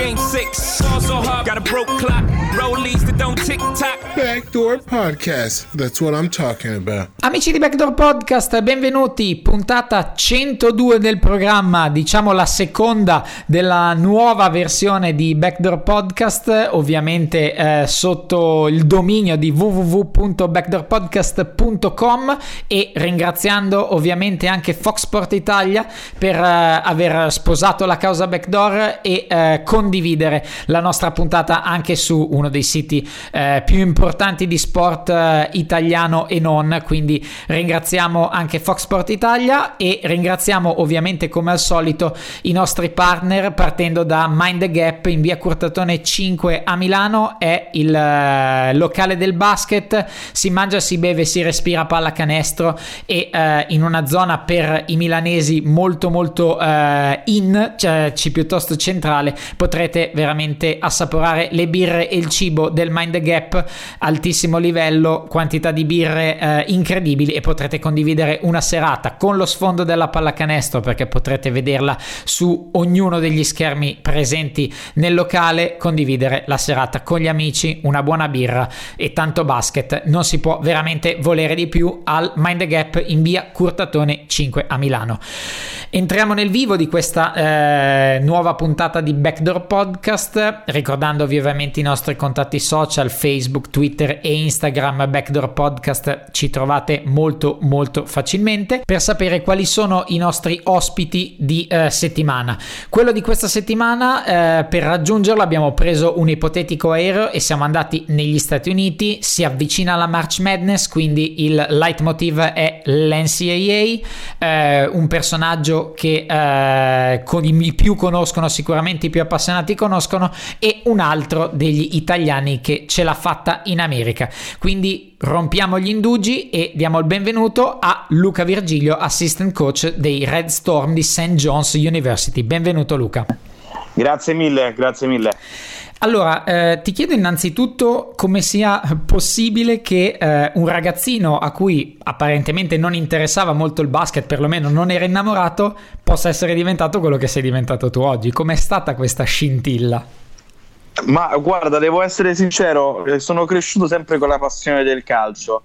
game six. Ball so hard, got a broke clock, rollies that don't tick tock. Backdoor Podcast. That's what I'm talking about. Amici di Backdoor Podcast, benvenuti. Puntata 102 del programma, diciamo la seconda della nuova versione di Backdoor Podcast, ovviamente eh, sotto il dominio di www.backdoorpodcast.com e ringraziando ovviamente anche Fox Sport Italia per eh, aver sposato la causa Backdoor e eh, condividere la nostra puntata anche su uno dei siti eh, più importanti di sport eh, italiano e non, quindi ringraziamo anche Fox Sport Italia e ringraziamo ovviamente come al solito i nostri partner partendo da Mind the Gap in via Curtatone 5 a Milano. È il eh, locale del basket. Si mangia si beve si respira pallacanestro e eh, in una zona per i milanesi molto molto eh, in cioè ci piuttosto centrale potrete veramente assaporare le birre e il cibo del Mind Gap altissimo livello quantità di birre eh, incredibili e potrete condividere una serata con lo sfondo della pallacanestro perché potrete vederla su ognuno degli schermi presenti nel locale condividere la serata con gli amici una buona birra e tanto basket. Non si può veramente volere di più al Mind Gap in via Curtatone 5 a Milano. Entriamo nel vivo di questa eh, nuova puntata di Backdoor Podcast ricordandovi ovviamente i nostri contatti social Facebook Twitter e Instagram Backdoor Podcast ci trovate molto molto facilmente per sapere quali sono i nostri ospiti di eh, settimana. Quello di questa settimana eh, per raggiungerlo abbiamo preso un ipotetico aereo e siamo andati negli Stati Uniti si avvicina la March Madness quindi il leitmotiv è l'NCAA eh, un personaggio che eh, con i più conoscono sicuramente i più appassionati conoscono e un altro degli italiani che ce l'ha fatta in America quindi rompiamo gli indugi e diamo il benvenuto a Luca Virgilio assistant coach dei Red Storm di St. John's University benvenuto Luca Grazie mille, grazie mille. Allora, eh, ti chiedo innanzitutto come sia possibile che eh, un ragazzino a cui apparentemente non interessava molto il basket, perlomeno non era innamorato, possa essere diventato quello che sei diventato tu oggi. Com'è stata questa scintilla? Ma guarda, devo essere sincero, eh, sono cresciuto sempre con la passione del calcio.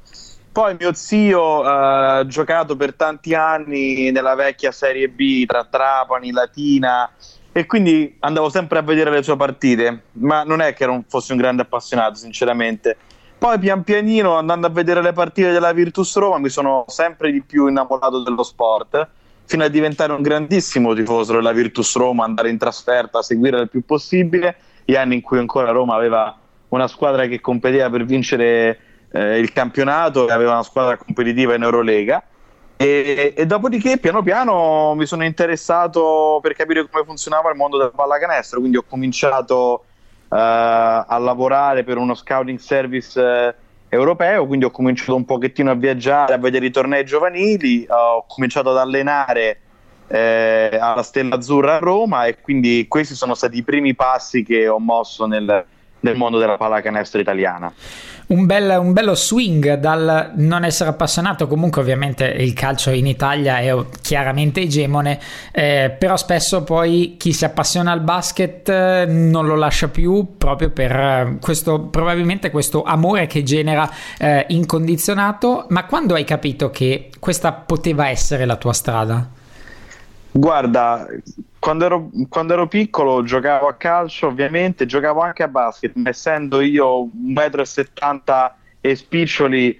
Poi mio zio eh, ha giocato per tanti anni nella vecchia Serie B tra Trapani, Latina e quindi andavo sempre a vedere le sue partite, ma non è che non fossi un grande appassionato, sinceramente. Poi pian pianino, andando a vedere le partite della Virtus Roma, mi sono sempre di più innamorato dello sport, fino a diventare un grandissimo tifoso della Virtus Roma, andare in trasferta, seguire il più possibile, gli anni in cui ancora Roma aveva una squadra che competeva per vincere eh, il campionato aveva una squadra competitiva in Eurolega. E, e, dopodiché piano piano mi sono interessato per capire come funzionava il mondo della pallacanestro, quindi ho cominciato uh, a lavorare per uno scouting service uh, europeo, quindi ho cominciato un pochettino a viaggiare, a vedere i tornei giovanili, ho cominciato ad allenare eh, alla Stella Azzurra a Roma e quindi questi sono stati i primi passi che ho mosso nel, nel mondo della pallacanestro italiana un, bel, un bello swing dal non essere appassionato, comunque ovviamente il calcio in Italia è chiaramente egemone, eh, però spesso poi chi si appassiona al basket eh, non lo lascia più proprio per eh, questo, probabilmente questo amore che genera eh, incondizionato, ma quando hai capito che questa poteva essere la tua strada? Guarda, quando ero, quando ero, piccolo giocavo a calcio, ovviamente, giocavo anche a basket, ma essendo io 1,70 m e spiccioli,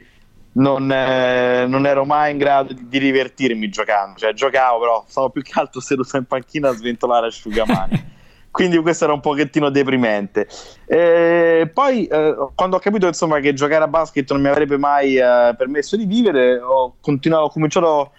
non, eh, non, ero mai in grado di, di, divertirmi giocando. Cioè, giocavo, però stavo più che altro seduto in panchina a sventolare asciugamani. quindi questo era un pochettino deprimente. E poi eh, quando ho capito insomma, che giocare a basket non mi avrebbe mai eh, permesso di vivere, ho, continuato, ho cominciato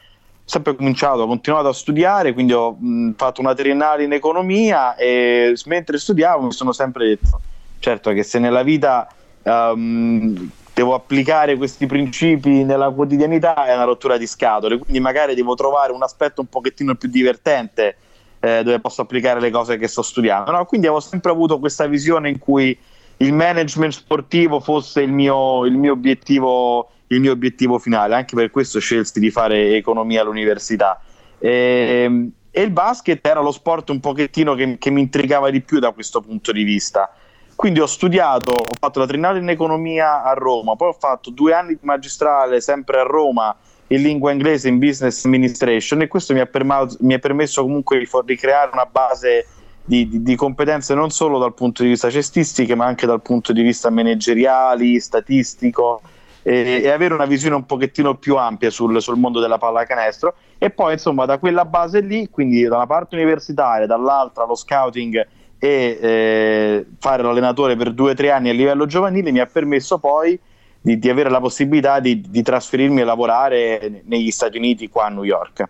sempre cominciato, ho continuato a studiare, quindi ho mh, fatto una triennale in economia e mentre studiavo mi sono sempre detto, certo che se nella vita um, devo applicare questi principi nella quotidianità è una rottura di scatole, quindi magari devo trovare un aspetto un pochettino più divertente eh, dove posso applicare le cose che sto studiando. No? Quindi avevo sempre avuto questa visione in cui il management sportivo fosse il mio, il mio, obiettivo, il mio obiettivo finale, anche per questo scelsi di fare economia all'università. E, ehm, e il basket era lo sport un pochettino che, che mi intrigava di più da questo punto di vista. Quindi ho studiato, ho fatto la triennale in economia a Roma, poi ho fatto due anni di magistrale sempre a Roma in lingua inglese in business administration e questo mi ha, perma- mi ha permesso comunque di, for- di, creare una base di, di, di, competenze non solo dal punto di vista cestistiche ma anche dal punto di vista manageriali, statistico e, e avere una visione un pochettino più ampia sul, sul, mondo della pallacanestro e poi insomma da quella base lì, quindi da una parte universitaria, dall'altra lo scouting e eh, fare l'allenatore per due o tre anni a livello giovanile mi ha permesso poi di, di avere la possibilità di, di trasferirmi e lavorare negli Stati Uniti qua a New York.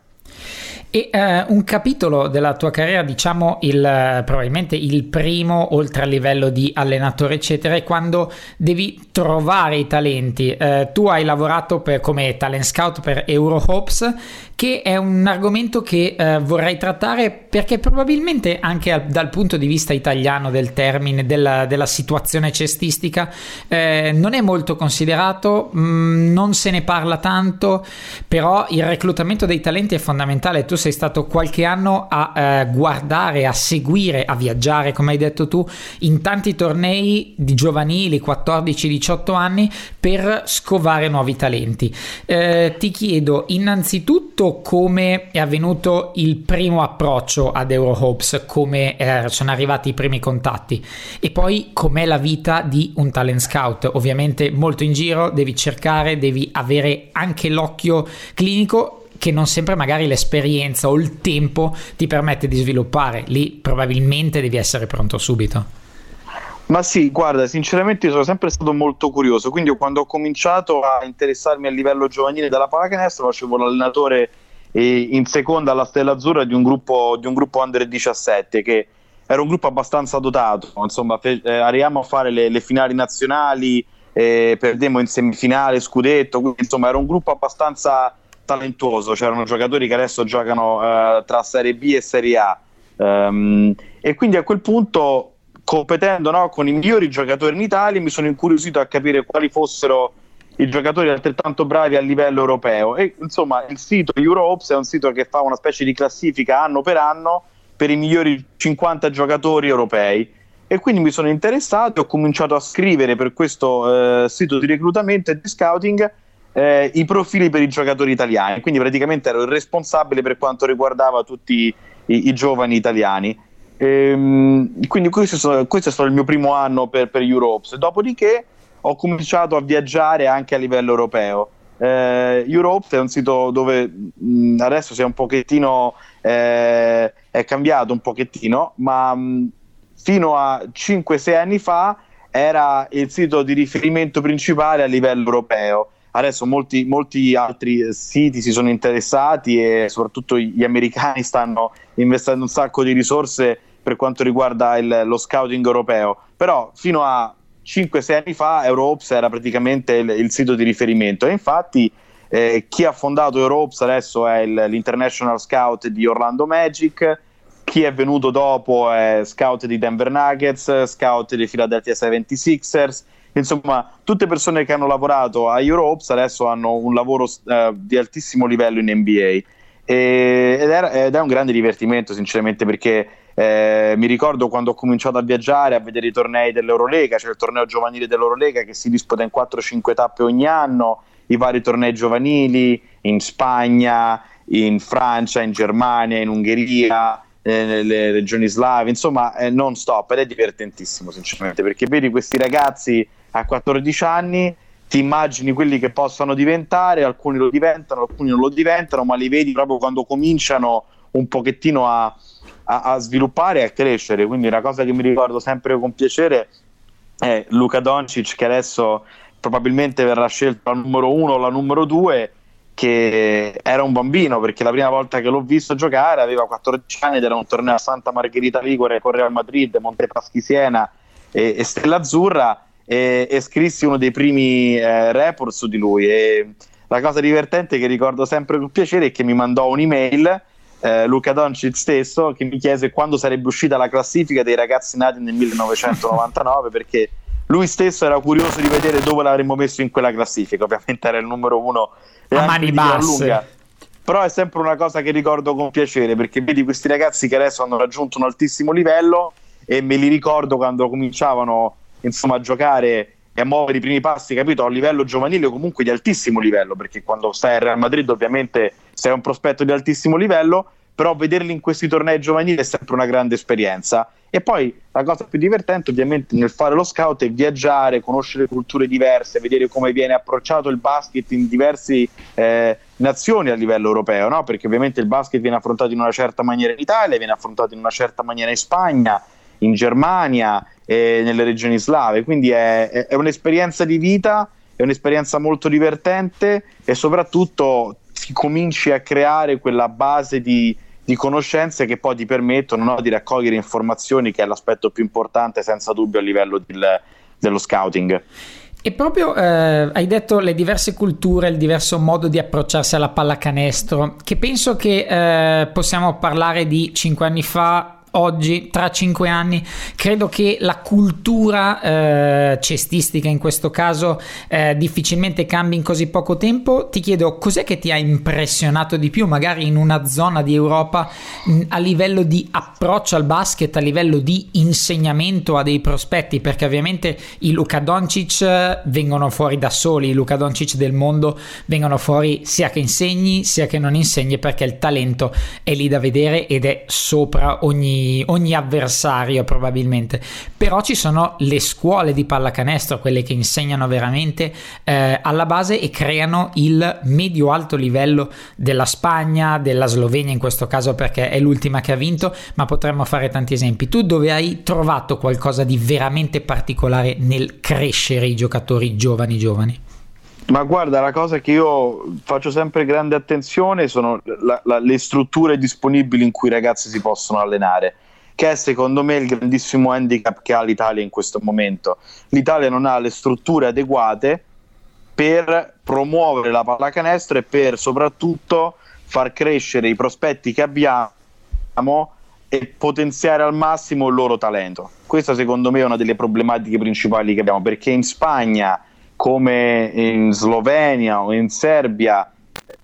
E uh, un capitolo della tua carriera, diciamo il, probabilmente il primo, oltre al livello di allenatore, eccetera, è quando devi trovare i talenti. Uh, tu hai lavorato per, come talent scout per Eurohopes, che è un argomento che uh, vorrei trattare perché probabilmente anche al, dal punto di vista italiano del termine, della, della situazione cestistica, non è molto considerato, mh, mm, non se ne parla tanto, però il reclutamento dei talenti è fondamentale. Tu sei stato qualche anno a eh, guardare, a seguire, a viaggiare, come hai detto tu, in tanti tornei di giovanili, 14-18 anni, per scovare nuovi talenti. Eh, ti chiedo innanzitutto come è avvenuto il primo approccio ad Eurohopes, come eh, sono arrivati i primi contatti e poi com'è la vita di un talent scout. Ovviamente molto in giro, devi cercare, devi avere anche l'occhio clinico che non sempre magari l'esperienza o il tempo ti permette di sviluppare. Lì probabilmente devi essere pronto subito. Ma sì, guarda, sinceramente sono sempre stato molto curioso, quindi quando ho cominciato a interessarmi a livello giovanile della pallacanestro facevo l'allenatore eh, in seconda alla Stella Azzurra di un gruppo, di un gruppo under 17 che era un gruppo abbastanza dotato, insomma fe- eh, arriviamo a fare le, le finali nazionali, eh, perdemmo in semifinale, scudetto, quindi insomma era un gruppo abbastanza talentuoso, c'erano giocatori che adesso giocano uh, tra Serie B e Serie A. Um, e quindi a quel punto competendo no, con i migliori giocatori in Italia mi sono incuriosito a capire quali fossero i giocatori altrettanto bravi a livello europeo. E insomma il sito Euroops è un sito che fa una specie di classifica anno per anno per i migliori 50 giocatori europei. E quindi mi sono interessato e ho cominciato a scrivere per questo eh, sito di reclutamento e di scouting eh, i profili per i giocatori italiani, quindi praticamente ero il responsabile per quanto riguardava tutti i, i giovani italiani. Ehm, quindi questo, questo, è stato il mio primo anno per, per Europes, dopodiché ho cominciato a viaggiare anche a livello europeo. Eh, Europe è un sito dove mh, adesso si è un pochettino eh, è cambiato un pochettino, ma mh, fino a 5-6 anni fa era il sito di riferimento principale a livello europeo adesso molti, molti altri siti si sono interessati e soprattutto gli americani stanno investendo un sacco di risorse per quanto riguarda il, lo scouting europeo, però fino a 5-6 anni fa Euroops era praticamente il, il, sito di riferimento. E infatti eh, chi ha fondato Euroops adesso è il, l'International Scout di Orlando Magic, chi è venuto dopo è scout di Denver Nuggets, scout di Philadelphia 76ers, insomma, tutte persone che hanno lavorato a Europes adesso hanno un lavoro uh, di altissimo livello in NBA. Ed, era, ed, è un grande divertimento, sinceramente, perché eh, mi ricordo quando ho cominciato a viaggiare a vedere i tornei dell'Eurolega, cioè il torneo giovanile dell'Eurolega che si disputa in 4-5 tappe ogni anno, i vari tornei giovanili in Spagna, in Francia, in Germania, in Ungheria, eh, nelle regioni slave, insomma, eh, non stop ed è divertentissimo, sinceramente, perché vedi questi ragazzi a 14 anni, ti immagini quelli che possano diventare, alcuni lo diventano, alcuni non lo diventano, ma li vedi proprio quando cominciano un pochettino a, a, a sviluppare e a crescere. Quindi una cosa che mi ricordo sempre con piacere è Luca Doncic che adesso probabilmente verrà scelto la numero uno o la numero due che era un bambino perché la prima volta che l'ho visto giocare aveva 14 anni ed era un torneo a Santa Margherita Ligure con Real Madrid, Montepaschi Siena e, e Stella Azzurra e, e, scrissi uno dei primi eh, report su di lui e la cosa divertente che ricordo sempre con piacere è che mi mandò un'email eh, Luca Doncic stesso che mi chiese quando sarebbe uscita la classifica dei ragazzi nati nel 1999 perché lui stesso era curioso di vedere dove l'avremmo messo in quella classifica ovviamente era il numero uno a mani basse. Però è sempre una cosa che ricordo con piacere perché vedi questi ragazzi che adesso hanno raggiunto un altissimo livello e me li ricordo quando cominciavano insomma, a giocare e a muovere i primi passi, capito? A livello giovanile comunque di altissimo livello, perché quando stai al Real Madrid ovviamente sei un prospetto di altissimo livello, però vederli in questi tornei giovanili è sempre una grande esperienza. E poi la cosa più divertente ovviamente nel fare lo scout è viaggiare, conoscere culture diverse, vedere come viene approcciato il basket in diverse eh, nazioni a livello europeo, no? perché ovviamente il basket viene affrontato in una certa maniera in Italia, viene affrontato in una certa maniera in Spagna, in Germania e nelle regioni slave, quindi è, è, un'esperienza di vita, è un'esperienza molto divertente e soprattutto ti cominci a creare quella base di di conoscenze che poi ti permettono no, di raccogliere informazioni, che è l'aspetto più importante senza dubbio a livello del, dello scouting. E proprio eh, hai detto le diverse culture, il diverso modo di approcciarsi alla pallacanestro, che penso che eh, possiamo parlare di cinque anni fa oggi, tra cinque anni, credo che la cultura eh, cestistica in questo caso eh, difficilmente cambi in così poco tempo. Ti chiedo cos'è che ti ha impressionato di più, magari in una zona di Europa mh, a livello di approccio al basket, a livello di insegnamento a dei prospetti, perché ovviamente i Luca Doncic eh, vengono fuori da soli, i Luca Doncic del mondo vengono fuori sia che insegni sia che non insegni perché il talento è lì da vedere ed è sopra ogni ogni, avversario probabilmente, però ci sono le scuole di pallacanestro, quelle che insegnano veramente eh, alla base e creano il medio-alto livello della Spagna, della Slovenia in questo caso perché è l'ultima che ha vinto, ma potremmo fare tanti esempi. Tu dove hai trovato qualcosa di veramente particolare nel crescere i giocatori giovani giovani? Ma guarda, la cosa che io faccio sempre grande attenzione sono la, la, le strutture disponibili in cui i ragazzi si possono allenare, che è secondo me il grandissimo handicap che ha l'Italia in questo momento. L'Italia non ha le strutture adeguate per promuovere la pallacanestro e per soprattutto far crescere i prospetti che abbiamo e potenziare al massimo il loro talento. Questa secondo me è una delle problematiche principali che abbiamo, perché in Spagna come in Slovenia o in Serbia,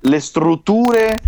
le strutture,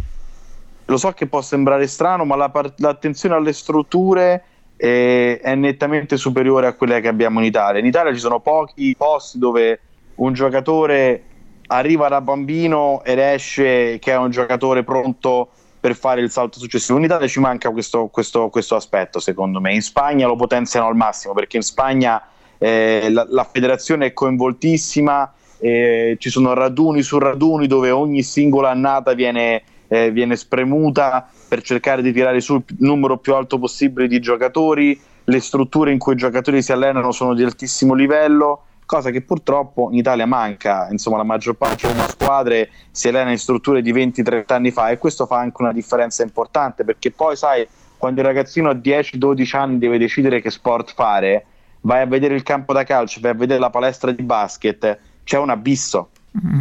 lo so che può sembrare strano, ma la part- l'attenzione alle strutture è, è nettamente superiore a quelle che abbiamo in Italia. In Italia ci sono pochi posti dove un giocatore arriva da bambino ed esce che è un giocatore pronto per fare il salto successivo. In Italia ci manca questo, questo, questo aspetto, secondo me. In Spagna lo potenziano al massimo perché in Spagna eh, la, la, federazione è coinvoltissima, eh, ci sono raduni su raduni dove ogni singola annata viene, eh, viene spremuta per cercare di tirare sul numero più alto possibile di giocatori, le strutture in cui i giocatori si allenano sono di altissimo livello, cosa che purtroppo in Italia manca, insomma la maggior parte delle squadre si allena in strutture di 20-30 anni fa e questo fa anche una differenza importante perché poi sai quando il ragazzino a 10-12 anni deve decidere che sport fare, vai a vedere il campo da calcio, vai a vedere la palestra di basket, c'è un abisso. Mm-hmm.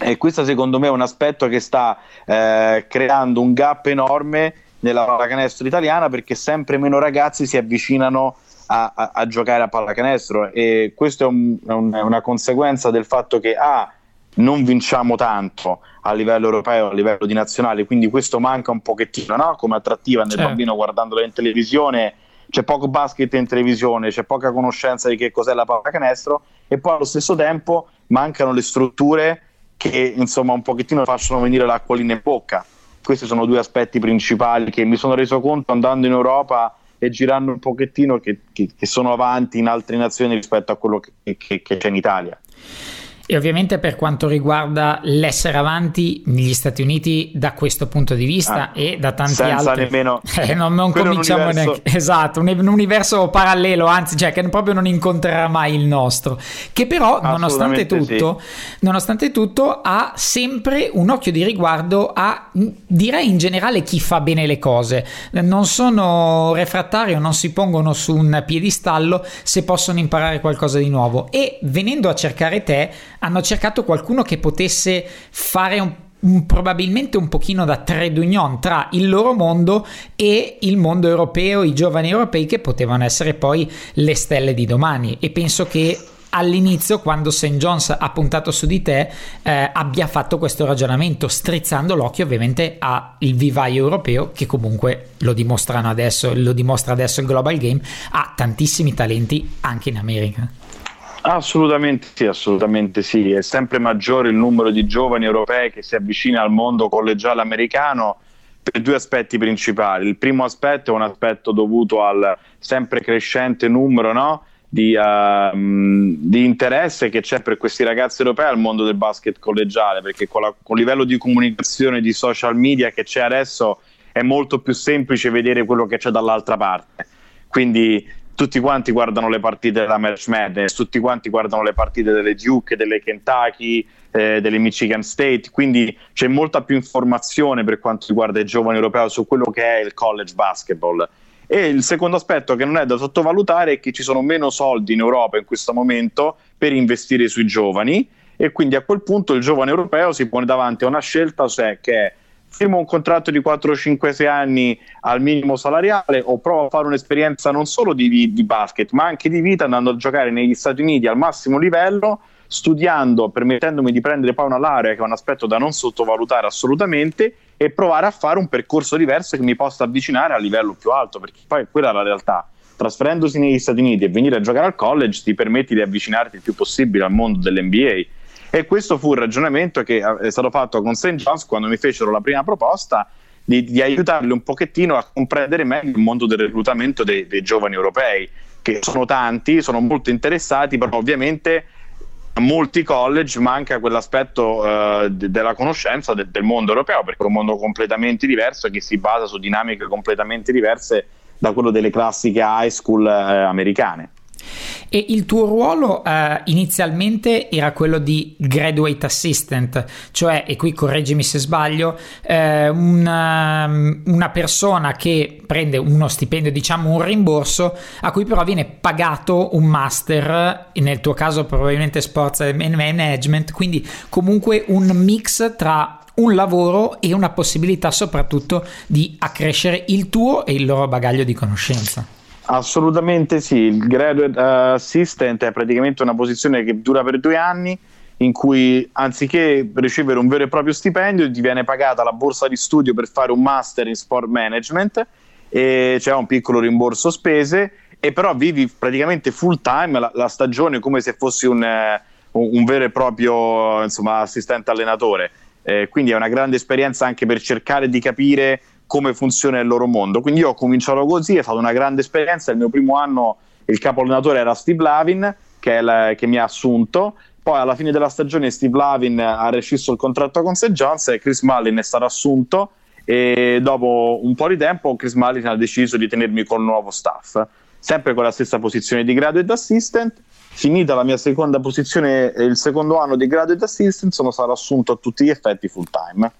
E questo secondo me è un aspetto che sta eh, creando un gap enorme nella pallacanestro italiana perché sempre meno ragazzi si avvicinano a, a, a giocare a pallacanestro e questo è, un, è, un, è, una conseguenza del fatto che A, non vinciamo tanto a livello europeo, a livello di nazionale, quindi questo manca un pochettino no? come attrattiva nel certo. bambino guardandolo in televisione c'è poco basket in televisione, c'è poca conoscenza di che cos'è la pallacanestro e poi allo stesso tempo mancano le strutture che insomma un pochettino facciano venire l'acquolina in bocca. Questi sono due aspetti principali che mi sono reso conto andando in Europa e girando un pochettino che, che, che sono avanti in altre nazioni rispetto a quello che, che c'è in Italia. E ovviamente per quanto riguarda l'essere avanti negli Stati Uniti da questo punto di vista ah, e da tanti senza altri... Nemmeno, eh, non, non cominciamo universo... neanche... Esatto, un, un, universo parallelo, anzi, cioè che proprio non incontrerà mai il nostro. Che però, nonostante tutto, sì. nonostante tutto, ha sempre un occhio di riguardo a, direi in generale, chi fa bene le cose. Non sono refrattario, non si pongono su un piedistallo se possono imparare qualcosa di nuovo. E venendo a cercare te hanno cercato qualcuno che potesse fare un probabilmente un pochino da trade union tra il loro mondo e il mondo europeo, i giovani europei che potevano essere poi le stelle di domani e penso che all'inizio quando St. John's ha puntato su di te eh, abbia fatto questo ragionamento strizzando l'occhio ovviamente al vivaio europeo che comunque lo dimostrano adesso lo dimostra adesso il global game ha tantissimi talenti anche in America Assolutamente sì, assolutamente sì. È sempre maggiore il numero di giovani europei che si avvicina al mondo collegiale americano per due aspetti principali. Il primo aspetto è un aspetto dovuto al sempre crescente numero no? di, uh, di, interesse che c'è per questi ragazzi europei al mondo del basket collegiale, perché con, la, con il livello di comunicazione di social media che c'è adesso è molto più semplice vedere quello che c'è dall'altra parte. Quindi tutti quanti guardano le partite della Match Madness, tutti quanti guardano le partite delle Duke, delle Kentucky, eh, delle Michigan State, quindi c'è molta più informazione per quanto riguarda i giovani europei su quello che è il college basketball. E il secondo aspetto che non è da sottovalutare è che ci sono meno soldi in Europa in questo momento per investire sui giovani e quindi a quel punto il giovane europeo si pone davanti a una scelta cioè che è firmo un contratto di 4, 5, 6 anni al minimo salariale o provo a fare un'esperienza non solo di, di, basket, ma anche di vita andando a giocare negli Stati Uniti al massimo livello, studiando, permettendomi di prendere poi una laurea, che è un aspetto da non sottovalutare assolutamente, e provare a fare un percorso diverso che mi possa avvicinare a livello più alto, perché poi quella è la realtà. Trasferendosi negli Stati Uniti e venire a giocare al college ti permetti di avvicinarti il più possibile al mondo dell'NBA e questo fu il ragionamento che è stato fatto con St. John's quando mi fecero la prima proposta di, di aiutarli un pochettino a comprendere meglio il mondo del reclutamento dei, dei giovani europei, che sono tanti, sono molto interessati, però ovviamente a molti college manca quell'aspetto uh, de- della conoscenza de- del mondo europeo, perché è un mondo completamente diverso che si basa su dinamiche completamente diverse da quello delle classiche high school uh, americane. E il tuo ruolo eh, inizialmente era quello di graduate assistant, cioè, e qui correggimi se sbaglio, eh, una, una, persona che prende uno stipendio, diciamo un rimborso, a cui però viene pagato un master, nel tuo caso probabilmente sports and management, quindi comunque un mix tra un lavoro e una possibilità soprattutto di accrescere il tuo e il loro bagaglio di conoscenza. Assolutamente sì, il graduate assistant è praticamente una posizione che dura per due anni in cui anziché ricevere un vero e proprio stipendio ti viene pagata la borsa di studio per fare un master in sport management e c'è un piccolo rimborso spese e però vivi praticamente full time la, la stagione come se fossi un, eh, un vero e proprio insomma, assistente allenatore. Eh, quindi è una grande esperienza anche per cercare di capire come funziona il loro mondo. Quindi io ho cominciato così, è stata una grande esperienza. Il mio primo anno il capo allenatore era Steve Lavin, che, la, che mi ha assunto. Poi alla fine della stagione Steve Lavin ha rescisso il contratto con St. John's e Chris Mullin è stato assunto e dopo un po' di tempo Chris Mullin ha deciso di tenermi col nuovo staff, sempre con la stessa posizione di graduate assistant. Finita la mia seconda posizione, il secondo anno di graduate assistant, sono stato assunto a tutti gli effetti full time.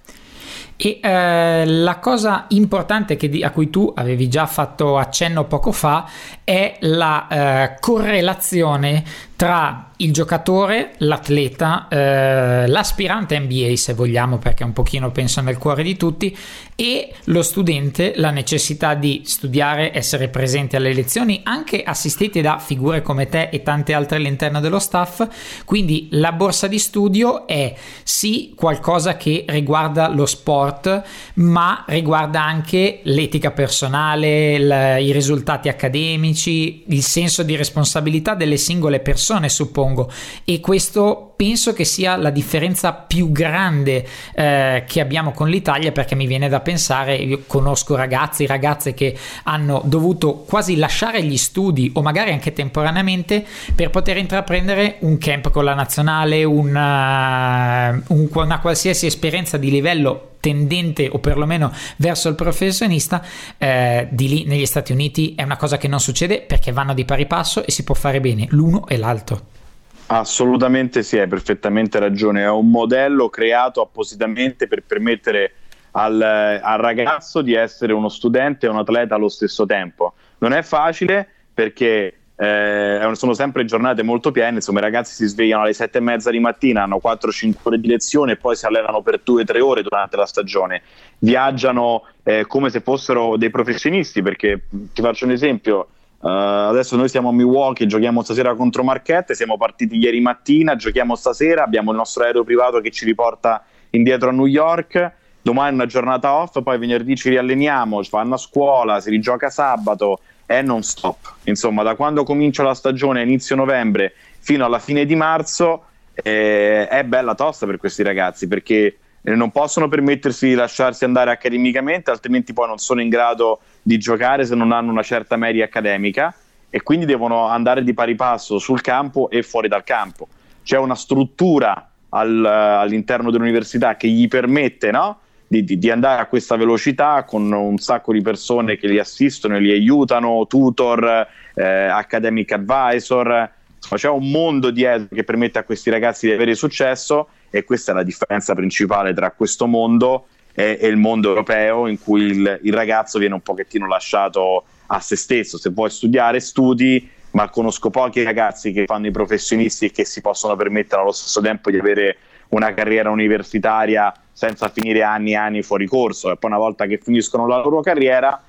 E eh, la cosa importante di, a cui tu avevi già fatto accenno poco fa è la eh, correlazione tra il giocatore, l'atleta, eh, l'aspirante NBA se vogliamo perché un pochino penso nel cuore di tutti e lo studente la necessità di studiare, essere presente alle lezioni anche assistiti da figure come te e tante altre all'interno dello staff. Quindi la borsa di studio è sì qualcosa che riguarda lo sport ma riguarda anche l'etica personale, il, i risultati accademici, il senso di responsabilità delle singole persone persone, suppongo, e questo penso che sia la differenza più grande eh, che abbiamo con l'Italia perché mi viene da pensare, io conosco ragazzi, ragazze che hanno dovuto quasi lasciare gli studi o magari anche temporaneamente per poter intraprendere un camp con la nazionale, una, eh, un, una qualsiasi esperienza di livello tendente o perlomeno verso il professionista eh, di lì negli Stati Uniti è una cosa che non succede perché vanno di pari passo e si può fare bene l'uno e l'altro. Assolutamente sì, hai perfettamente ragione. È un modello creato appositamente per permettere al, al ragazzo di essere uno studente e un atleta allo stesso tempo. Non è facile perché eh, sono sempre giornate molto piene, insomma i ragazzi si svegliano alle sette e mezza di mattina, hanno 4-5 ore di lezione e poi si allenano per 2-3 ore durante la stagione, viaggiano eh, come se fossero dei professionisti, perché ti faccio un esempio, uh, adesso noi siamo a Milwaukee, giochiamo stasera contro Marchette, siamo partiti ieri mattina, giochiamo stasera, abbiamo il nostro aereo privato che ci riporta indietro a New York, domani è una giornata off, poi venerdì ci rialleniamo, fanno a scuola, si rigioca sabato, è non stop. Insomma, da quando comincia la stagione, inizio novembre, fino alla fine di marzo, eh, è bella tosta per questi ragazzi perché non possono permettersi di lasciarsi andare accademicamente, altrimenti poi non sono in grado di giocare se non hanno una certa media accademica e quindi devono andare di pari passo sul campo e fuori dal campo. C'è una struttura al, all'interno dell'università che gli permette no? di, di, di, andare a questa velocità con un sacco di persone che li assistono e li aiutano, tutor, eh, academic advisor, c'è un mondo dietro che permette a questi ragazzi di avere successo e questa è la differenza principale tra questo mondo e, e il mondo europeo in cui il, il ragazzo viene un pochettino lasciato a se stesso, se vuoi studiare studi, ma conosco pochi ragazzi che fanno i professionisti e che si possono permettere allo stesso tempo di avere una carriera universitaria senza finire anni e anni fuori corso. E poi una volta che finiscono la loro carriera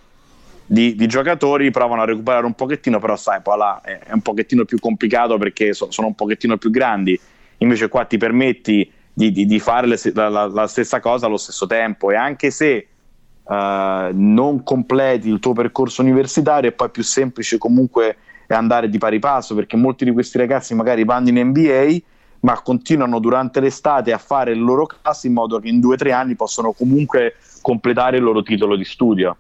di, di, giocatori provano a recuperare un pochettino però sai poi là è, un pochettino più complicato perché so, sono un pochettino più grandi invece qua ti permetti di, di, di fare le, la, la, stessa cosa allo stesso tempo. E anche se uh, non completi il tuo percorso universitario è poi più semplice comunque andare di pari passo perché molti di questi ragazzi magari vanno in NBA ma continuano durante l'estate a fare il loro classe in modo che in due o tre anni possono comunque completare il loro titolo di studio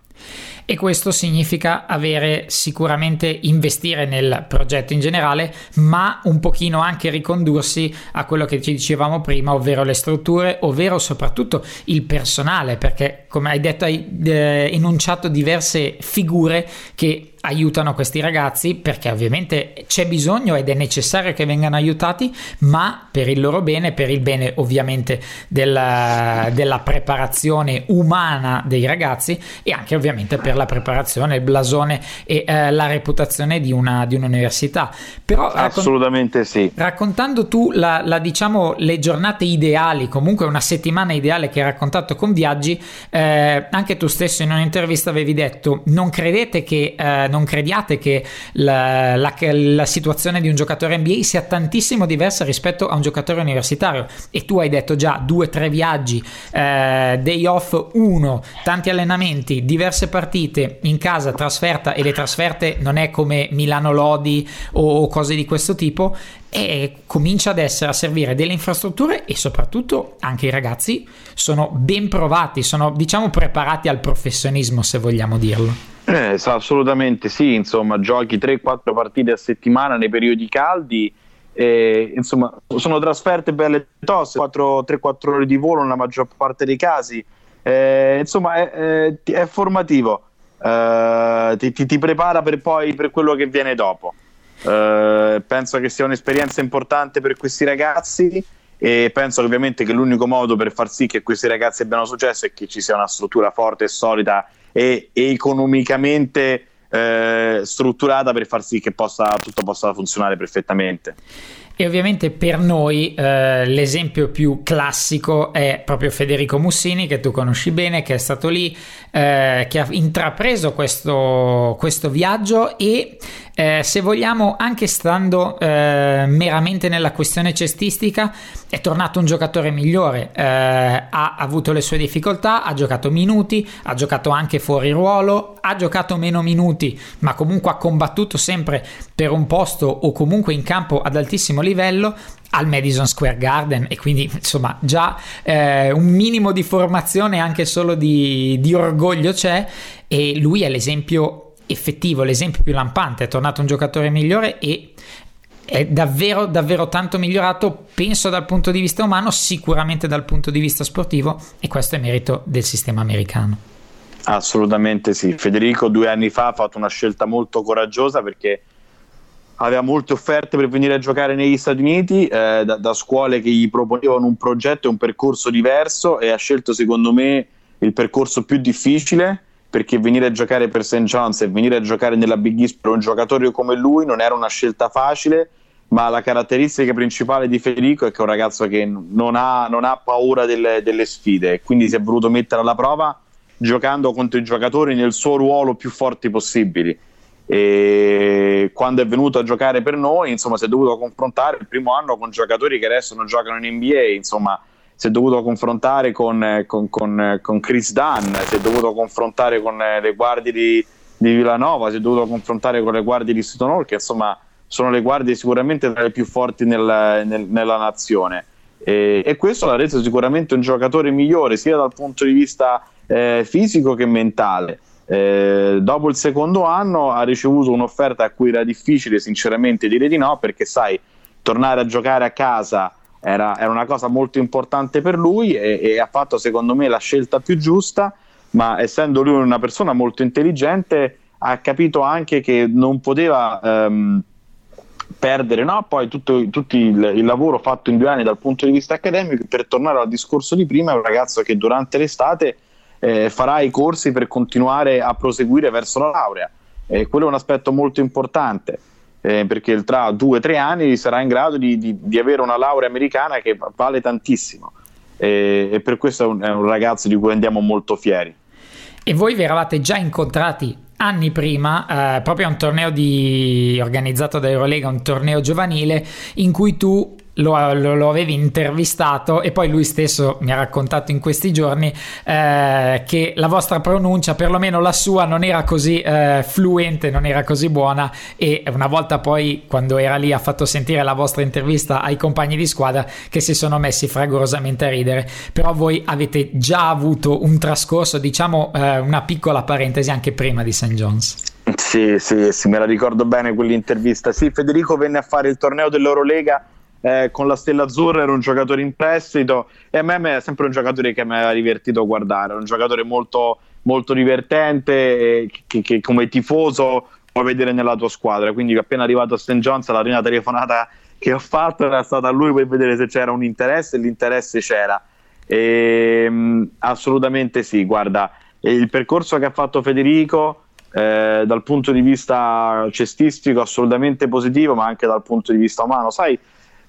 e questo significa avere sicuramente investire nel progetto in generale, ma un pochino anche ricondursi a quello che ci dicevamo prima, ovvero le strutture, ovvero soprattutto il personale, perché come hai detto hai eh, enunciato diverse figure che aiutano questi ragazzi perché ovviamente c'è bisogno ed è necessario che vengano aiutati, ma per il loro bene, per il bene ovviamente della, della preparazione umana dei ragazzi e anche ovviamente per la preparazione, il blasone e eh, la reputazione di, una, di un'università. Però, Assolutamente raccont- sì. Raccontando tu la, la, diciamo, le giornate ideali, comunque una settimana ideale che hai raccontato con Viaggi, eh, anche tu stesso in un'intervista avevi detto non credete che, eh, non crediate che la, la, la situazione di un giocatore NBA sia tantissimo diversa rispetto a un giocatore universitario e tu hai detto già due tre viaggi, eh, day off uno, tanti allenamenti, diverse partite in casa, trasferta e le trasferte non è come Milano Lodi o cose di questo tipo e comincia ad essere a servire delle infrastrutture e soprattutto anche i ragazzi sono ben provati, sono diciamo preparati al professionismo se vogliamo dirlo. Eh, assolutamente sì, insomma giochi 3-4 partite a settimana nei periodi caldi eh, insomma sono trasferte belle tosse, 3-4 ore di volo nella maggior parte dei casi eh, insomma è, è, è formativo, eh, ti, ti, ti, prepara per poi per quello che viene dopo. Eh, penso che sia un'esperienza importante per questi ragazzi e penso ovviamente che l'unico modo per far sì che questi ragazzi abbiano successo è che ci sia una struttura forte e solida e, e economicamente eh, strutturata per far sì che possa, tutto possa funzionare perfettamente. E ovviamente per noi eh, l'esempio più classico è proprio Federico Mussini, che tu conosci bene, che è stato lì, eh, che ha intrapreso questo, questo viaggio e eh, se vogliamo, anche stando eh, meramente nella questione cestistica, è tornato un giocatore migliore. Eh, ha avuto le sue difficoltà, ha giocato minuti, ha giocato anche fuori ruolo, ha giocato meno minuti, ma comunque ha combattuto sempre per un posto o comunque in campo ad altissimo livello. al Madison Square Garden e quindi insomma già eh, un minimo di formazione anche solo di, di orgoglio c'è e lui è l'esempio effettivo, l'esempio più lampante, è tornato un giocatore migliore e è davvero davvero tanto migliorato penso dal punto di vista umano sicuramente dal punto di vista sportivo e questo è merito del sistema americano. Assolutamente sì. Federico due anni fa ha fatto una scelta molto coraggiosa perché aveva molte offerte per venire a giocare negli Stati Uniti eh, da, da, scuole che gli proponevano un progetto e un percorso diverso e ha scelto secondo me il percorso più difficile perché venire a giocare per St. John's e venire a giocare nella Big East per un giocatore come lui non era una scelta facile ma la caratteristica principale di Federico è che è un ragazzo che non ha, non ha paura delle, delle sfide quindi si è voluto mettere alla prova giocando contro i giocatori nel suo ruolo più forti possibili e quando è venuto a giocare per noi insomma si è dovuto confrontare il primo anno con giocatori che adesso non giocano in NBA insomma si è dovuto confrontare con, con, con, con Chris Dunn si è dovuto confrontare con le guardie di, di Villanova si è dovuto confrontare con le guardie di Stone Hall che insomma sono le guardie sicuramente tra le più forti nel, nel, nella nazione. E, e, questo l'ha reso sicuramente un giocatore migliore sia dal punto di vista eh, fisico che mentale. Eh, dopo il secondo anno ha ricevuto un'offerta a cui era difficile sinceramente dire di no perché sai tornare a giocare a casa era, era una cosa molto importante per lui e, e, ha fatto secondo me la scelta più giusta ma essendo lui una persona molto intelligente ha capito anche che non poteva ehm, perdere no? poi tutto, tutto il, il, lavoro fatto in due anni dal punto di vista accademico per tornare al discorso di prima è un ragazzo che durante l'estate eh, farà i corsi per continuare a proseguire verso la laurea. Eh, quello è un aspetto molto importante. Eh, perché tra due o tre anni sarà in grado di, di, di, avere una laurea americana che vale tantissimo eh, e per questo è un, è un, ragazzo di cui andiamo molto fieri. E voi vi eravate già incontrati anni prima, eh, proprio a un torneo di, organizzato da Eurolega, un torneo giovanile in cui tu lo, lo, lo, avevi intervistato e poi lui stesso mi ha raccontato in questi giorni eh, che la vostra pronuncia, perlomeno la sua, non era così eh, fluente, non era così buona e una volta poi quando era lì ha fatto sentire la vostra intervista ai compagni di squadra che si sono messi fragorosamente a ridere, però voi avete già avuto un trascorso, diciamo eh, una piccola parentesi anche prima di St. John's. Sì, sì, sì, me la ricordo bene quell'intervista. Sì, Federico venne a fare il torneo dell'Eurolega eh, con la Stella Azzurra era un giocatore in prestito e a me è sempre un giocatore che mi ha divertito a guardare, un giocatore molto, molto divertente che, che, come tifoso puoi vedere nella tua squadra, quindi appena arrivato a St. John's la prima telefonata che ho fatto era stata a lui per vedere se c'era un interesse e l'interesse c'era. E, mh, assolutamente sì, guarda, il percorso che ha fatto Federico eh, dal punto di vista cestistico assolutamente positivo, ma anche dal punto di vista umano, sai,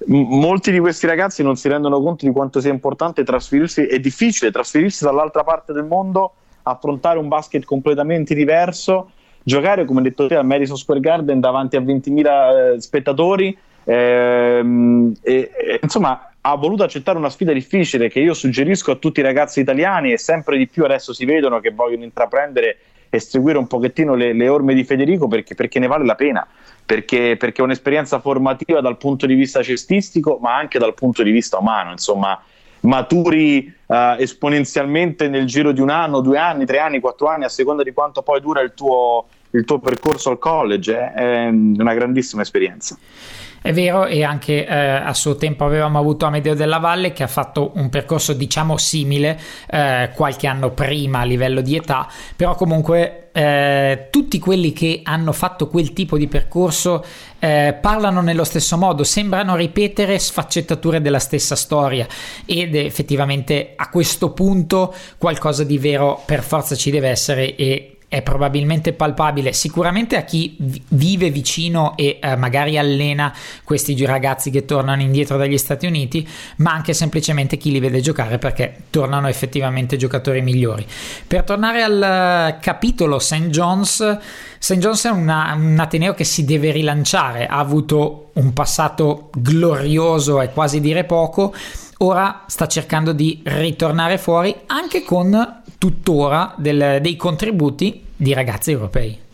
molti di questi ragazzi non si rendono conto di quanto sia importante trasferirsi, è difficile trasferirsi dall'altra parte del mondo, affrontare un basket completamente diverso, giocare come detto te al Madison Square Garden davanti a 20.000 eh, spettatori, ehm, e, e, insomma ha voluto accettare una sfida difficile che io suggerisco a tutti i ragazzi italiani e sempre di più adesso si vedono che vogliono intraprendere e seguire un pochettino le, le orme di Federico perché, perché ne vale la pena perché, perché, è un'esperienza formativa dal punto di vista cestistico, ma anche dal punto di vista umano. Insomma, maturi uh, esponenzialmente nel giro di un anno, due anni, tre anni, quattro anni, a seconda di quanto poi dura il tuo, il tuo percorso al college. Eh? È una grandissima esperienza. È vero, e anche eh, a suo tempo avevamo avuto Amedeo della Valle che ha fatto un percorso diciamo simile eh, qualche anno prima a livello di età, però comunque eh, tutti quelli che hanno fatto quel tipo di percorso eh, parlano nello stesso modo, sembrano ripetere sfaccettature della stessa storia. Ed effettivamente a questo punto qualcosa di vero per forza ci deve essere e è probabilmente palpabile sicuramente a chi vive vicino e eh, magari allena questi ragazzi che tornano indietro dagli Stati Uniti, ma anche semplicemente chi li vede giocare perché tornano effettivamente giocatori migliori. Per tornare al eh, capitolo St. John's, St. John's è una, un Ateneo che si deve rilanciare, ha avuto un passato glorioso e quasi dire poco, ora sta cercando di ritornare fuori anche con tuttora del, dei contributi di ragazzi europei.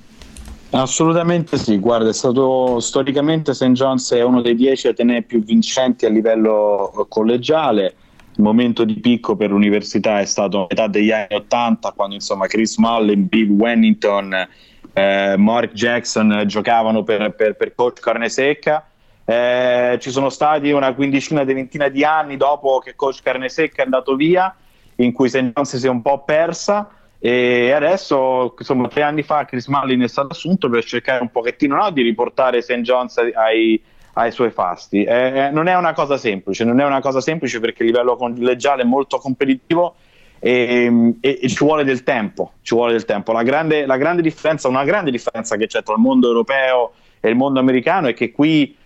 Assolutamente sì, guarda, è stato storicamente St. John's è uno dei dieci atenei più vincenti a livello collegiale. Il momento di picco per l'università è stato a metà degli anni 80, quando insomma Chris Mullen, Bill Wennington, eh, Mark Jackson giocavano per, per, per coach Carnesecca. Eh, ci sono stati una quindicina di ventina di anni dopo che coach Carnesecca è andato via, in cui St. John's si è un po' persa e adesso, insomma, tre anni fa Chris Mullin è stato assunto per cercare un pochettino no, di riportare St. John's ai, ai suoi fasti. Eh, non è una cosa semplice, non è una cosa semplice perché il livello collegiale è molto competitivo e, e, e, ci vuole del tempo. Ci vuole del tempo. La grande, la grande differenza, una grande differenza che c'è tra il mondo europeo e il mondo americano è che qui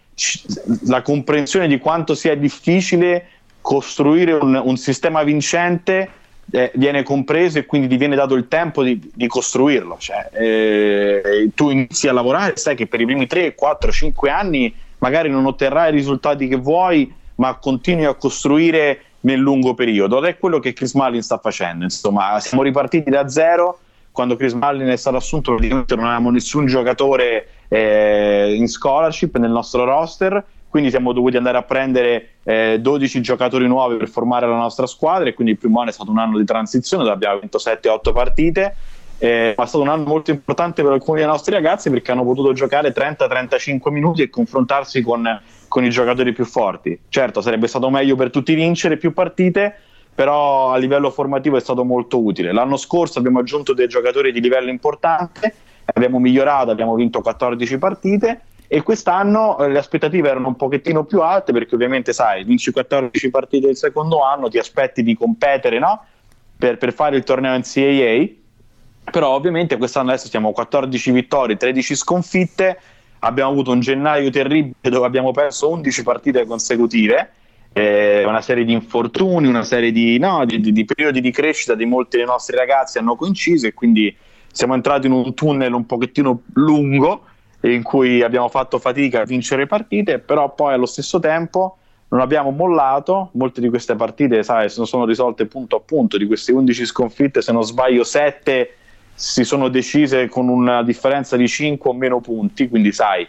la comprensione di quanto sia difficile costruire un, un sistema vincente eh, viene compreso e quindi ti viene dato il tempo di, di costruirlo. Cioè, eh, tu inizi a lavorare sai che per i primi 3, 4, 5 anni magari non otterrai i risultati che vuoi, ma continui a costruire nel lungo periodo. Ed è quello che Chris Mullin sta facendo. Insomma, siamo ripartiti da zero. Quando Chris Mullin è stato assunto, praticamente non avevamo nessun giocatore eh, in scholarship nel nostro roster quindi siamo dovuti andare a prendere eh, 12 giocatori nuovi per formare la nostra squadra e quindi il primo anno è stato un anno di transizione dove abbiamo vinto 7-8 partite. Eh, è stato un anno molto importante per alcuni dei nostri ragazzi perché hanno potuto giocare 30-35 minuti e confrontarsi con, con i giocatori più forti. Certo sarebbe stato meglio per tutti vincere più partite però a livello formativo è stato molto utile. L'anno scorso abbiamo aggiunto dei giocatori di livello importante abbiamo migliorato, abbiamo vinto 14 partite e quest'anno eh, le aspettative erano un pochettino più alte perché ovviamente sai, vinci 14 partite il secondo anno, ti aspetti di competere no? per, per, fare il torneo NCAA, però ovviamente quest'anno adesso siamo 14 vittorie, 13 sconfitte, abbiamo avuto un gennaio terribile dove abbiamo perso 11 partite consecutive, eh, una serie di infortuni, una serie di, no, di, di, di periodi di crescita di molti dei nostri ragazzi hanno coinciso e quindi siamo entrati in un tunnel un pochettino lungo in cui abbiamo fatto fatica a vincere partite, però poi allo stesso tempo non abbiamo mollato, molte di queste partite sai, sono risolte punto a punto, di queste 11 sconfitte se non sbaglio 7 si sono decise con una differenza di 5 o meno punti, quindi sai,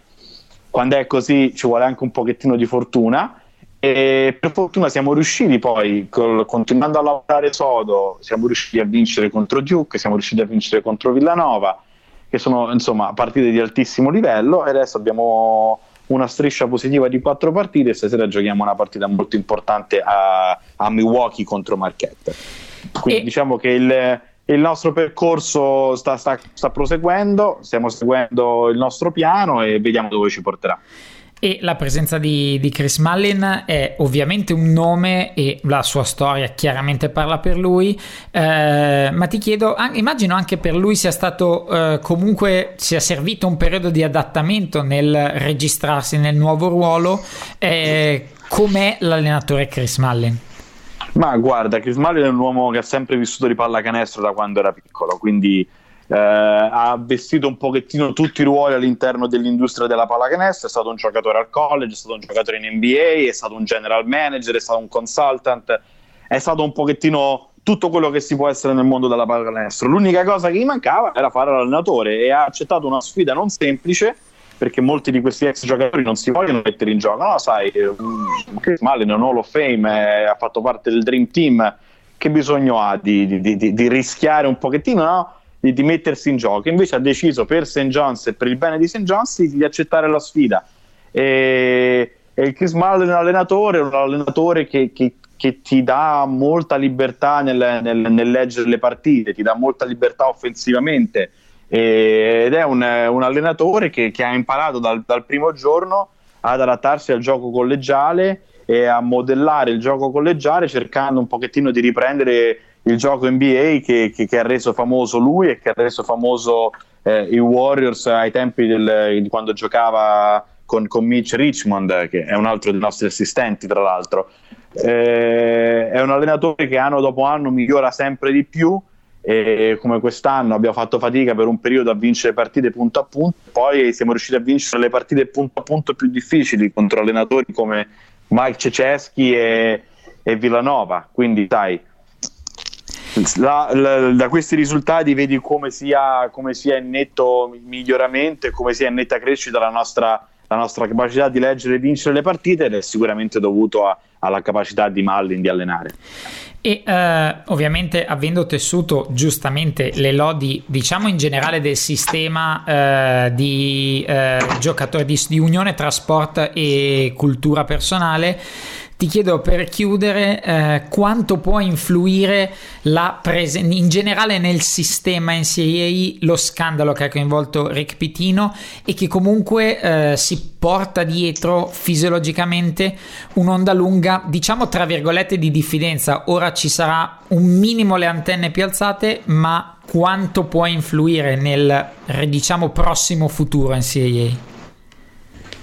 quando è così ci vuole anche un pochettino di fortuna. E per fortuna siamo riusciti poi, col, continuando a lavorare sodo, siamo riusciti a vincere contro Duke, siamo riusciti a vincere contro Villanova, che sono insomma partite di altissimo livello e adesso abbiamo una striscia positiva di quattro partite e stasera giochiamo una partita molto importante a, a Milwaukee contro Marquette. Quindi e... diciamo che il, il nostro percorso sta, sta, sta proseguendo, stiamo seguendo il nostro piano e vediamo dove ci porterà. E la presenza di, di, Chris Mullin è ovviamente un nome e la sua storia chiaramente parla per lui, eh, ma ti chiedo, immagino anche per lui sia stato eh, comunque, sia servito un periodo di adattamento nel registrarsi nel nuovo ruolo. Eh, com'è l'allenatore Chris Mullin? Ma guarda, Chris Mullin è un uomo che ha sempre vissuto di pallacanestro da quando era piccolo, quindi eh, ha vestito un pochettino tutti i ruoli all'interno dell'industria della pallacanestro, è stato un giocatore al college, è stato un giocatore in NBA, è stato un general manager, è stato un consultant, è stato un pochettino tutto quello che si può essere nel mondo della pallacanestro. L'unica cosa che gli mancava era fare l'allenatore e ha accettato una sfida non semplice perché molti di questi ex giocatori non si vogliono mettere in gioco. No, sai, Chris Mullin è un Hall of Fame, ha fatto parte del Dream Team, che bisogno ha di, di, di, di rischiare un pochettino, no? Di, di, mettersi in gioco. Invece ha deciso per St. John's e per il bene di St. John's di, accettare la sfida. E, e il Chris Mullin è un allenatore, un allenatore che, che, che ti dà molta libertà nel, nel, nel, leggere le partite, ti dà molta libertà offensivamente. E, ed è un, un allenatore che, che, ha imparato dal, dal primo giorno ad adattarsi al gioco collegiale e a modellare il gioco collegiale cercando un pochettino di riprendere il gioco NBA che, che, che, ha reso famoso lui e che ha reso famoso eh, i Warriors ai tempi del, di quando giocava con, con, Mitch Richmond, che è un altro dei nostri assistenti, tra l'altro. Eh, è un allenatore che anno dopo anno migliora sempre di più. E come quest'anno abbiamo fatto fatica per un periodo a vincere partite punto a punto, poi siamo riusciti a vincere le partite punto a punto più difficili contro allenatori come Mike Ceceschi e, e Villanova. Quindi, sai, La, la, da questi risultati vedi come sia, come sia in netto miglioramento e come sia in netta crescita la nostra, la nostra capacità di leggere e vincere le partite ed è sicuramente dovuto a, alla capacità di Mallin di allenare. E eh, ovviamente avendo tessuto giustamente le lodi, diciamo in generale del sistema eh, di eh, giocatori di, di unione tra sport e cultura personale, ti chiedo per chiudere eh, quanto può influire prese- in generale nel sistema NCAA lo scandalo che ha coinvolto Rick Pitino e che comunque eh, si porta dietro fisiologicamente un'onda lunga, diciamo tra virgolette di diffidenza. Ora ci sarà un minimo le antenne più alzate, ma quanto può influire nel diciamo prossimo futuro NCAA?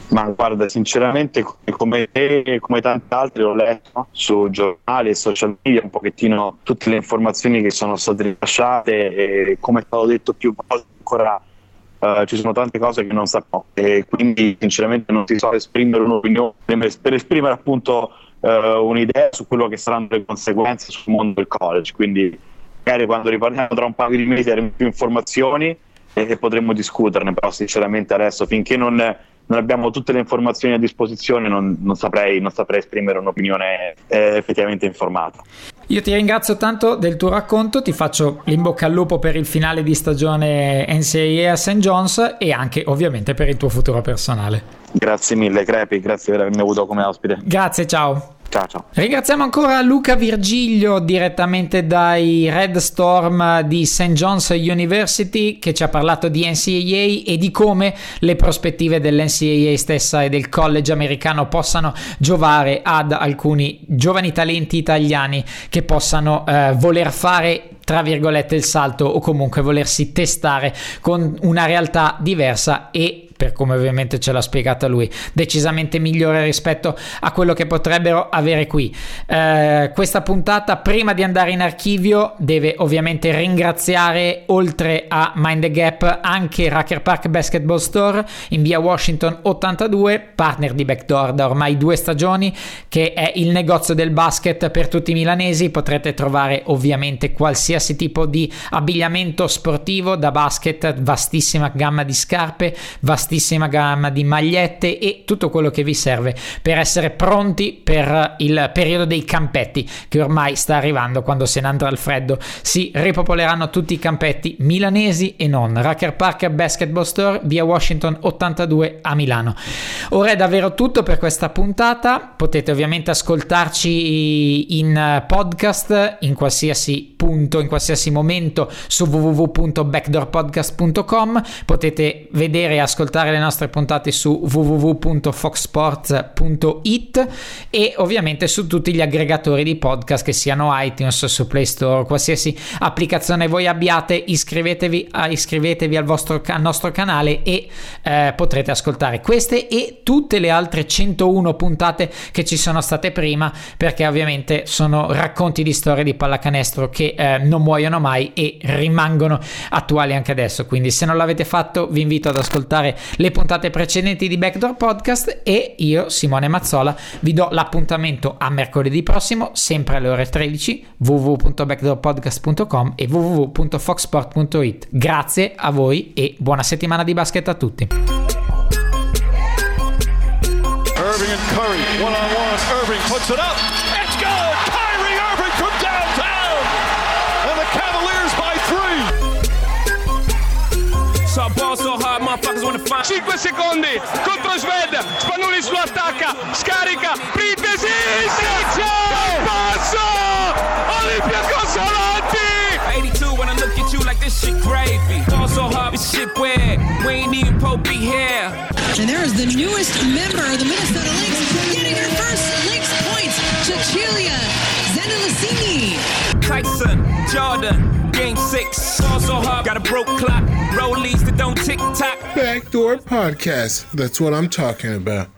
Ma guarda, sinceramente, come te e come tanti altri, ho letto su giornali e social media un pochettino tutte le informazioni che sono state rilasciate e come è stato detto più volte ancora uh, ci sono tante cose che non sappiamo e quindi sinceramente non si so esprimere un'opinione per esprimere appunto uh, un'idea su quello che saranno le conseguenze sul mondo del college. Quindi magari quando riparliamo tra un paio di mesi avremo più informazioni e potremmo discuterne, però sinceramente adesso finché non non abbiamo tutte le informazioni a disposizione, non, non, saprei, non saprei, esprimere un'opinione eh, effettivamente informata. Io ti ringrazio tanto del tuo racconto, ti faccio l'inbocca al lupo per il finale di stagione NCAA a St. John's e anche ovviamente per il tuo futuro personale. Grazie mille Crepi, grazie per avermi avuto come ospite. Grazie, ciao. Ciao, ciao. Ringraziamo ancora Luca Virgilio direttamente dai Red Storm di St. John's University che ci ha parlato di NCAA e di come le prospettive dell'NCAA stessa e del college americano possano giovare ad alcuni giovani talenti italiani che possano eh, voler fare tra virgolette il salto o comunque volersi testare con una realtà diversa e per come ovviamente ce l'ha spiegata lui, decisamente migliore rispetto a quello che potrebbero avere qui. Eh, questa puntata, prima di andare in archivio, deve ovviamente ringraziare, oltre a Mind the Gap, anche Racker Park Basketball Store in via Washington 82, partner di Backdoor da ormai due stagioni, che è il negozio del basket per tutti i milanesi. Potrete trovare ovviamente qualsiasi tipo di abbigliamento sportivo da basket, vastissima gamma di scarpe, vastissima vastissima gamma di magliette e tutto quello che vi serve per essere pronti per il periodo dei campetti che ormai sta arrivando quando se ne andrà al freddo. Si ripopoleranno tutti i campetti milanesi e non. Racker Park Basketball Store via Washington 82 a Milano. Ora è davvero tutto per questa puntata. Potete ovviamente ascoltarci in podcast in qualsiasi punto, in qualsiasi momento su www.backdoorpodcast.com. Potete vedere e ascoltare ascoltare le nostre puntate su www.foxsports.it e ovviamente su tutti gli aggregatori di podcast che siano iTunes, su Play Store, qualsiasi applicazione voi abbiate, iscrivetevi, iscrivetevi al, vostro, al nostro canale e eh, potrete ascoltare queste e tutte le altre 101 puntate che ci sono state prima perché ovviamente sono racconti di storie di pallacanestro che eh, non muoiono mai e rimangono attuali anche adesso. Quindi se non l'avete fatto vi invito ad ascoltare le puntate precedenti di Backdoor Podcast e io, Simone Mazzola, vi do l'appuntamento a mercoledì prossimo, sempre alle ore 13, www.backdoorpodcast.com e www.foxsport.it. Grazie a voi e buona settimana di basket a tutti. Irving and Curry, one on one. Irving puts it up. 5 secondi contro Sved. Spanulis lo attacca scarica Printesi Sergio passo Olympiacos avanti 82 when I look at you like this shit gravy. Ball so hard this shit weird. We ain't even Pope be here. And there is the newest member of the Minnesota Lynx getting her first Lynx points Cecilia Zendelicini Tyson Jordan Game six, so hard, got a broke clock. Rollies that don't tick tock. Backdoor podcast. That's what I'm talking about.